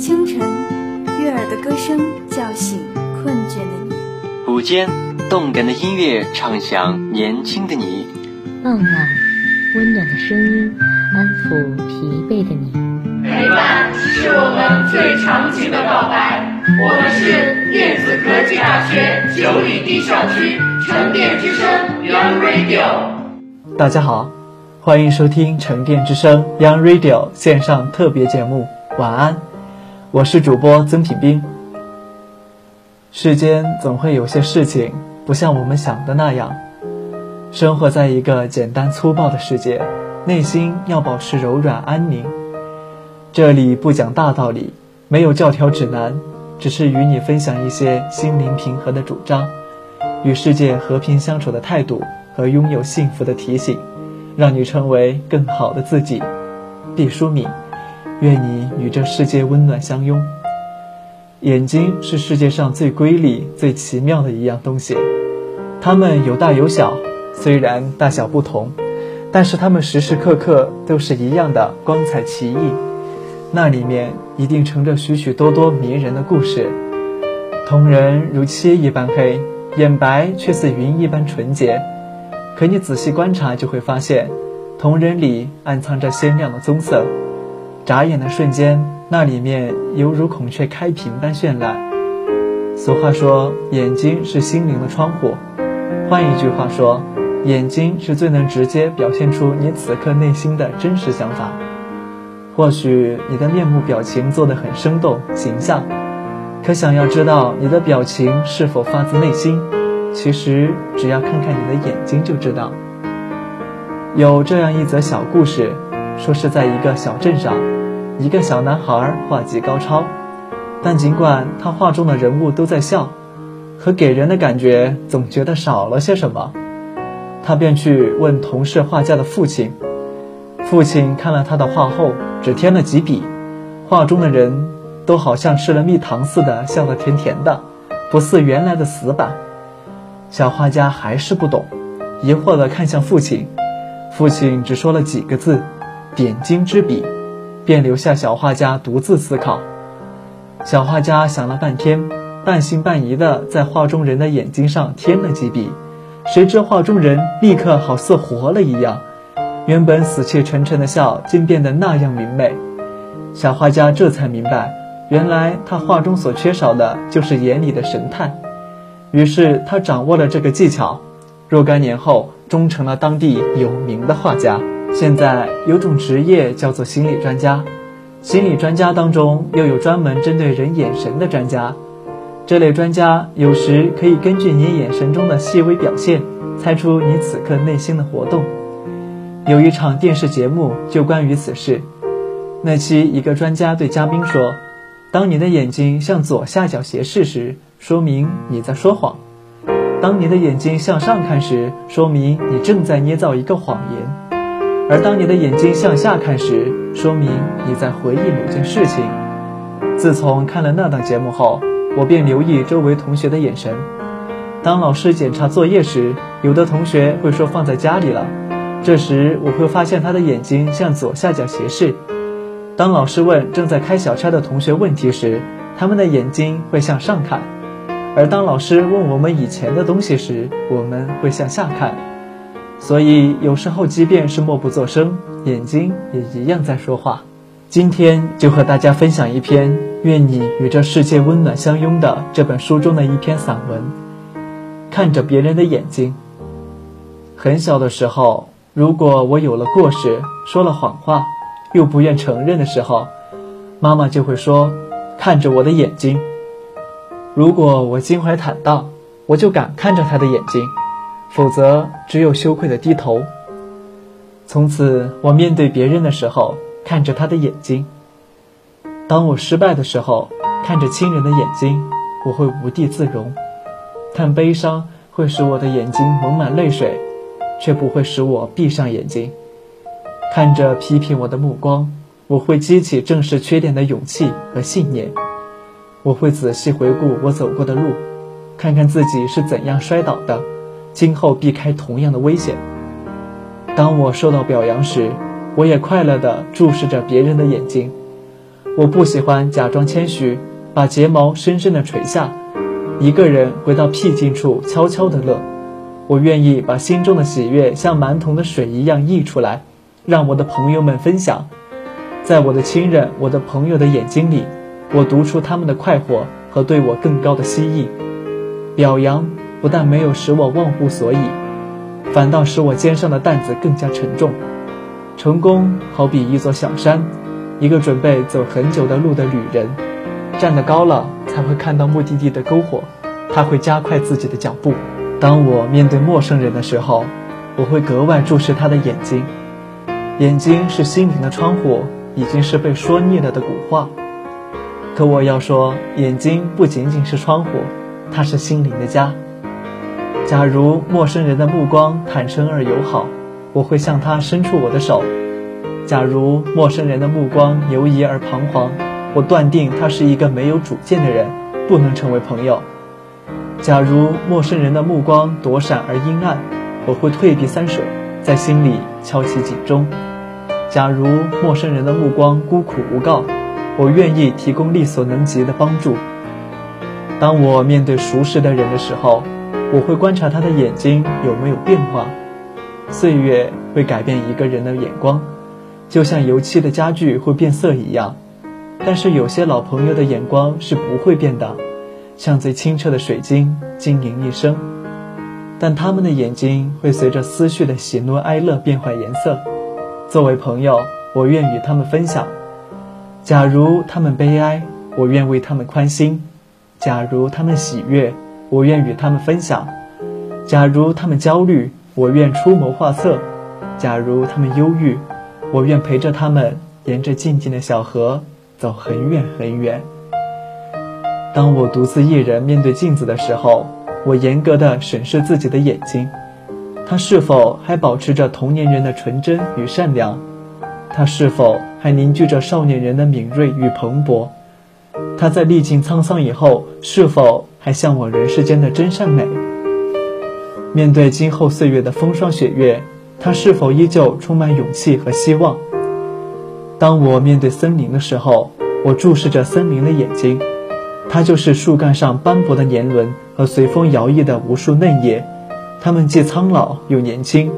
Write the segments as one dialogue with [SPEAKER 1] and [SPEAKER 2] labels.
[SPEAKER 1] 清晨，悦耳的歌声叫醒困倦的你；
[SPEAKER 2] 午间，动感的音乐唱响年轻的你；
[SPEAKER 3] 傍晚，温暖的声音安抚疲惫的你。
[SPEAKER 4] 陪伴是我们最长情的告白。我们是电子科技大学九里堤校区沉淀之声 Young Radio。
[SPEAKER 5] 大家好，欢迎收听沉淀之声 Young Radio 线上特别节目。晚安，我是主播曾品斌。世间总会有些事情不像我们想的那样。生活在一个简单粗暴的世界，内心要保持柔软安宁。这里不讲大道理，没有教条指南，只是与你分享一些心灵平和的主张，与世界和平相处的态度和拥有幸福的提醒，让你成为更好的自己。毕淑敏。愿你与这世界温暖相拥。眼睛是世界上最瑰丽、最奇妙的一样东西，它们有大有小，虽然大小不同，但是它们时时刻刻都是一样的光彩奇异。那里面一定盛着许许多多迷人的故事。瞳仁如漆一般黑，眼白却似云一般纯洁。可你仔细观察，就会发现，瞳仁里暗藏着鲜亮的棕色。眨眼的瞬间，那里面犹如孔雀开屏般绚烂。俗话说，眼睛是心灵的窗户。换一句话说，眼睛是最能直接表现出你此刻内心的真实想法。或许你的面目表情做得很生动形象，可想要知道你的表情是否发自内心，其实只要看看你的眼睛就知道。有这样一则小故事。说是在一个小镇上，一个小男孩画技高超，但尽管他画中的人物都在笑，可给人的感觉总觉得少了些什么。他便去问同是画家的父亲，父亲看了他的画后，只添了几笔，画中的人都好像吃了蜜糖似的，笑得甜甜的，不似原来的死板。小画家还是不懂，疑惑地看向父亲，父亲只说了几个字。点睛之笔，便留下小画家独自思考。小画家想了半天，半信半疑地在画中人的眼睛上添了几笔，谁知画中人立刻好似活了一样，原本死气沉沉的笑竟变得那样明媚。小画家这才明白，原来他画中所缺少的就是眼里的神态。于是他掌握了这个技巧，若干年后终成了当地有名的画家。现在有种职业叫做心理专家，心理专家当中又有专门针对人眼神的专家。这类专家有时可以根据你眼神中的细微表现，猜出你此刻内心的活动。有一场电视节目就关于此事。那期一个专家对嘉宾说：“当你的眼睛向左下角斜视时，说明你在说谎；当你的眼睛向上看时，说明你正在捏造一个谎言。”而当你的眼睛向下看时，说明你在回忆某件事情。自从看了那档节目后，我便留意周围同学的眼神。当老师检查作业时，有的同学会说放在家里了，这时我会发现他的眼睛向左下角斜视。当老师问正在开小差的同学问题时，他们的眼睛会向上看；而当老师问我们以前的东西时，我们会向下看。所以有时候，即便是默不作声，眼睛也一样在说话。今天就和大家分享一篇《愿你与这世界温暖相拥》的这本书中的一篇散文。看着别人的眼睛。很小的时候，如果我有了过失，说了谎话，又不愿承认的时候，妈妈就会说：“看着我的眼睛。”如果我心怀坦荡，我就敢看着他的眼睛。否则，只有羞愧的低头。从此，我面对别人的时候，看着他的眼睛；当我失败的时候，看着亲人的眼睛，我会无地自容。但悲伤会使我的眼睛蒙满泪水，却不会使我闭上眼睛。看着批评我的目光，我会激起正视缺点的勇气和信念。我会仔细回顾我走过的路，看看自己是怎样摔倒的。今后避开同样的危险。当我受到表扬时，我也快乐地注视着别人的眼睛。我不喜欢假装谦虚，把睫毛深深地垂下，一个人回到僻静处悄悄地乐。我愿意把心中的喜悦像满桶的水一样溢出来，让我的朋友们分享。在我的亲人、我的朋友的眼睛里，我读出他们的快活和对我更高的希冀。表扬不但没有使我忘乎所以，反倒使我肩上的担子更加沉重。成功好比一座小山，一个准备走很久的路的旅人，站得高了才会看到目的地的篝火，他会加快自己的脚步。当我面对陌生人的时候，我会格外注视他的眼睛。眼睛是心灵的窗户，已经是被说腻了的古话。可我要说，眼睛不仅仅是窗户，它是心灵的家。假如陌生人的目光坦诚而友好，我会向他伸出我的手；假如陌生人的目光犹疑而彷徨，我断定他是一个没有主见的人，不能成为朋友。假如陌生人的目光躲闪而阴暗，我会退避三舍，在心里敲起警钟。假如陌生人的目光孤苦无告，我愿意提供力所能及的帮助。当我面对熟识的人的时候，我会观察他的眼睛有没有变化。岁月会改变一个人的眼光，就像油漆的家具会变色一样。但是有些老朋友的眼光是不会变的。像最清澈的水晶，晶莹一生，但他们的眼睛会随着思绪的喜怒哀乐变换颜色。作为朋友，我愿与他们分享；假如他们悲哀，我愿为他们宽心；假如他们喜悦，我愿与他们分享；假如他们焦虑，我愿出谋划策；假如他们忧郁，我愿陪着他们沿着静静的小河走很远很远。当我独自一人面对镜子的时候，我严格的审视自己的眼睛，它是否还保持着童年人的纯真与善良？它是否还凝聚着少年人的敏锐与蓬勃？它在历尽沧桑以后，是否还向往人世间的真善美？面对今后岁月的风霜雪月，它是否依旧充满勇气和希望？当我面对森林的时候，我注视着森林的眼睛。它就是树干上斑驳的年轮和随风摇曳的无数嫩叶，它们既苍老又年轻，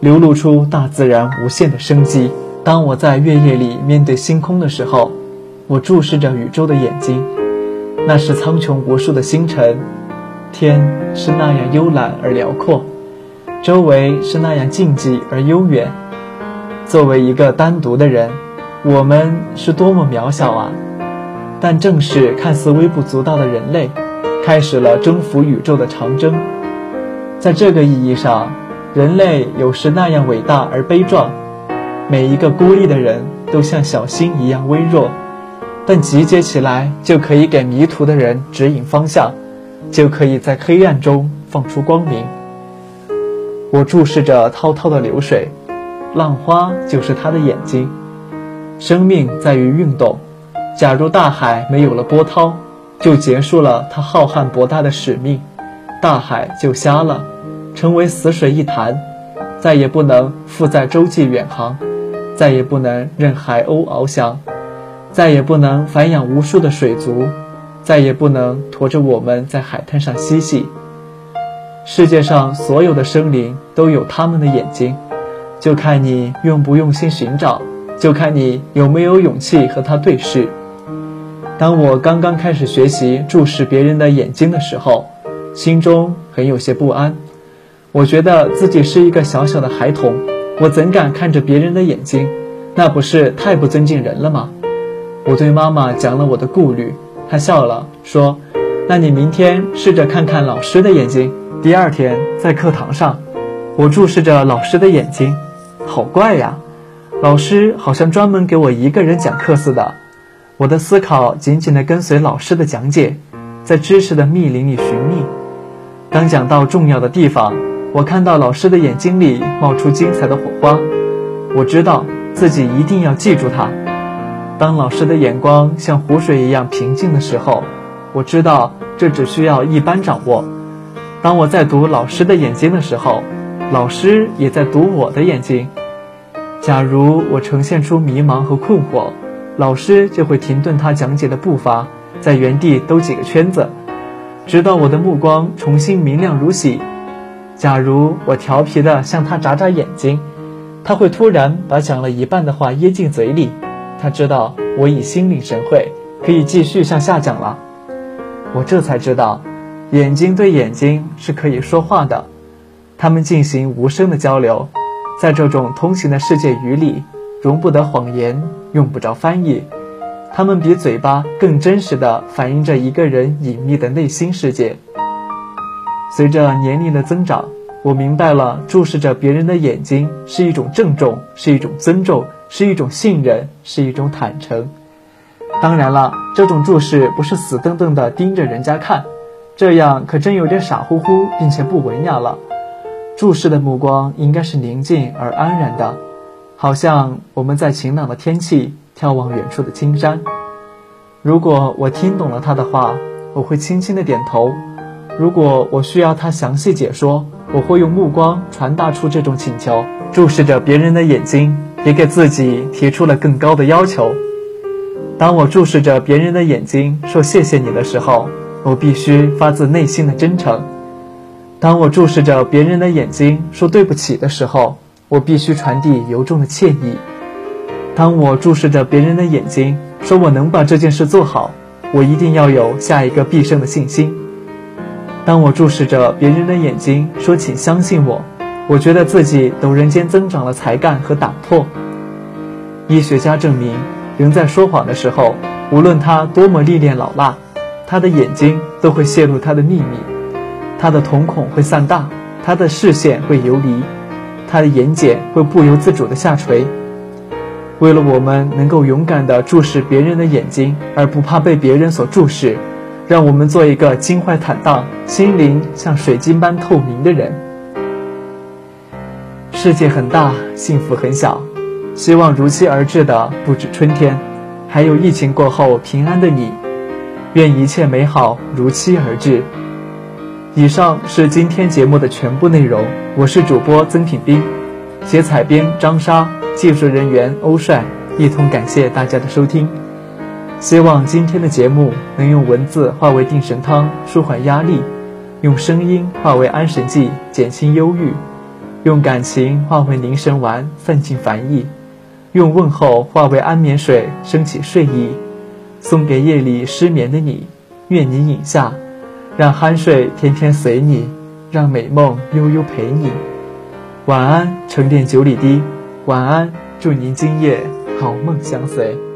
[SPEAKER 5] 流露出大自然无限的生机。当我在月夜里面对星空的时候，我注视着宇宙的眼睛，那是苍穹无数的星辰，天是那样幽蓝而辽阔，周围是那样静寂而悠远。作为一个单独的人，我们是多么渺小啊！但正是看似微不足道的人类，开始了征服宇宙的长征。在这个意义上，人类有时那样伟大而悲壮。每一个孤立的人都像小星一样微弱，但集结起来就可以给迷途的人指引方向，就可以在黑暗中放出光明。我注视着滔滔的流水，浪花就是他的眼睛。生命在于运动。假如大海没有了波涛，就结束了它浩瀚博大的使命，大海就瞎了，成为死水一潭，再也不能负载洲际远航，再也不能任海鸥翱翔，再也不能繁养无数的水族，再也不能驮着我们在海滩上嬉戏。世界上所有的生灵都有他们的眼睛，就看你用不用心寻找，就看你有没有勇气和他对视。当我刚刚开始学习注视别人的眼睛的时候，心中很有些不安。我觉得自己是一个小小的孩童，我怎敢看着别人的眼睛？那不是太不尊敬人了吗？我对妈妈讲了我的顾虑，她笑了，说：“那你明天试着看看老师的眼睛。”第二天在课堂上，我注视着老师的眼睛，好怪呀！老师好像专门给我一个人讲课似的。我的思考紧紧地跟随老师的讲解，在知识的密林里寻觅。当讲到重要的地方，我看到老师的眼睛里冒出精彩的火花。我知道自己一定要记住它。当老师的眼光像湖水一样平静的时候，我知道这只需要一般掌握。当我在读老师的眼睛的时候，老师也在读我的眼睛。假如我呈现出迷茫和困惑。老师就会停顿他讲解的步伐，在原地兜几个圈子，直到我的目光重新明亮如洗。假如我调皮的向他眨眨眼睛，他会突然把讲了一半的话噎进嘴里。他知道我已心领神会，可以继续向下讲了。我这才知道，眼睛对眼睛是可以说话的，他们进行无声的交流。在这种通行的世界语里，容不得谎言，用不着翻译。他们比嘴巴更真实地反映着一个人隐秘的内心世界。随着年龄的增长，我明白了，注视着别人的眼睛是一种郑重，是一种尊重，是一种信任，是一种坦诚。当然了，这种注视不是死瞪瞪地盯着人家看，这样可真有点傻乎乎，并且不文雅了。注视的目光应该是宁静而安然的，好像我们在晴朗的天气眺望远处的青山。如果我听懂了他的话，我会轻轻的点头；如果我需要他详细解说，我会用目光传达出这种请求。注视着别人的眼睛，也给自己提出了更高的要求。当我注视着别人的眼睛说谢谢你的时候，我必须发自内心的真诚。当我注视着别人的眼睛说对不起的时候，我必须传递由衷的歉意。当我注视着别人的眼睛说我能把这件事做好，我一定要有下一个必胜的信心。当我注视着别人的眼睛说请相信我，我觉得自己陡然间增长了才干和胆魄。医学家证明，人在说谎的时候，无论他多么历练老辣，他的眼睛都会泄露他的秘密。他的瞳孔会散大，他的视线会游离，他的眼睑会不由自主地下垂。为了我们能够勇敢地注视别人的眼睛，而不怕被别人所注视，让我们做一个襟怀坦荡、心灵像水晶般透明的人。世界很大，幸福很小，希望如期而至的不止春天，还有疫情过后平安的你。愿一切美好如期而至。以上是今天节目的全部内容，我是主播曾品斌，写采编张莎，技术人员欧帅，一同感谢大家的收听。希望今天的节目能用文字化为定神汤，舒缓压力；用声音化为安神剂，减轻忧郁；用感情化为凝神丸，散尽烦意；用问候化为安眠水，升起睡意。送给夜里失眠的你，愿你饮下。让酣睡天天随你，让美梦悠悠陪你。晚安，沉淀九里堤。晚安，祝您今夜好梦相随。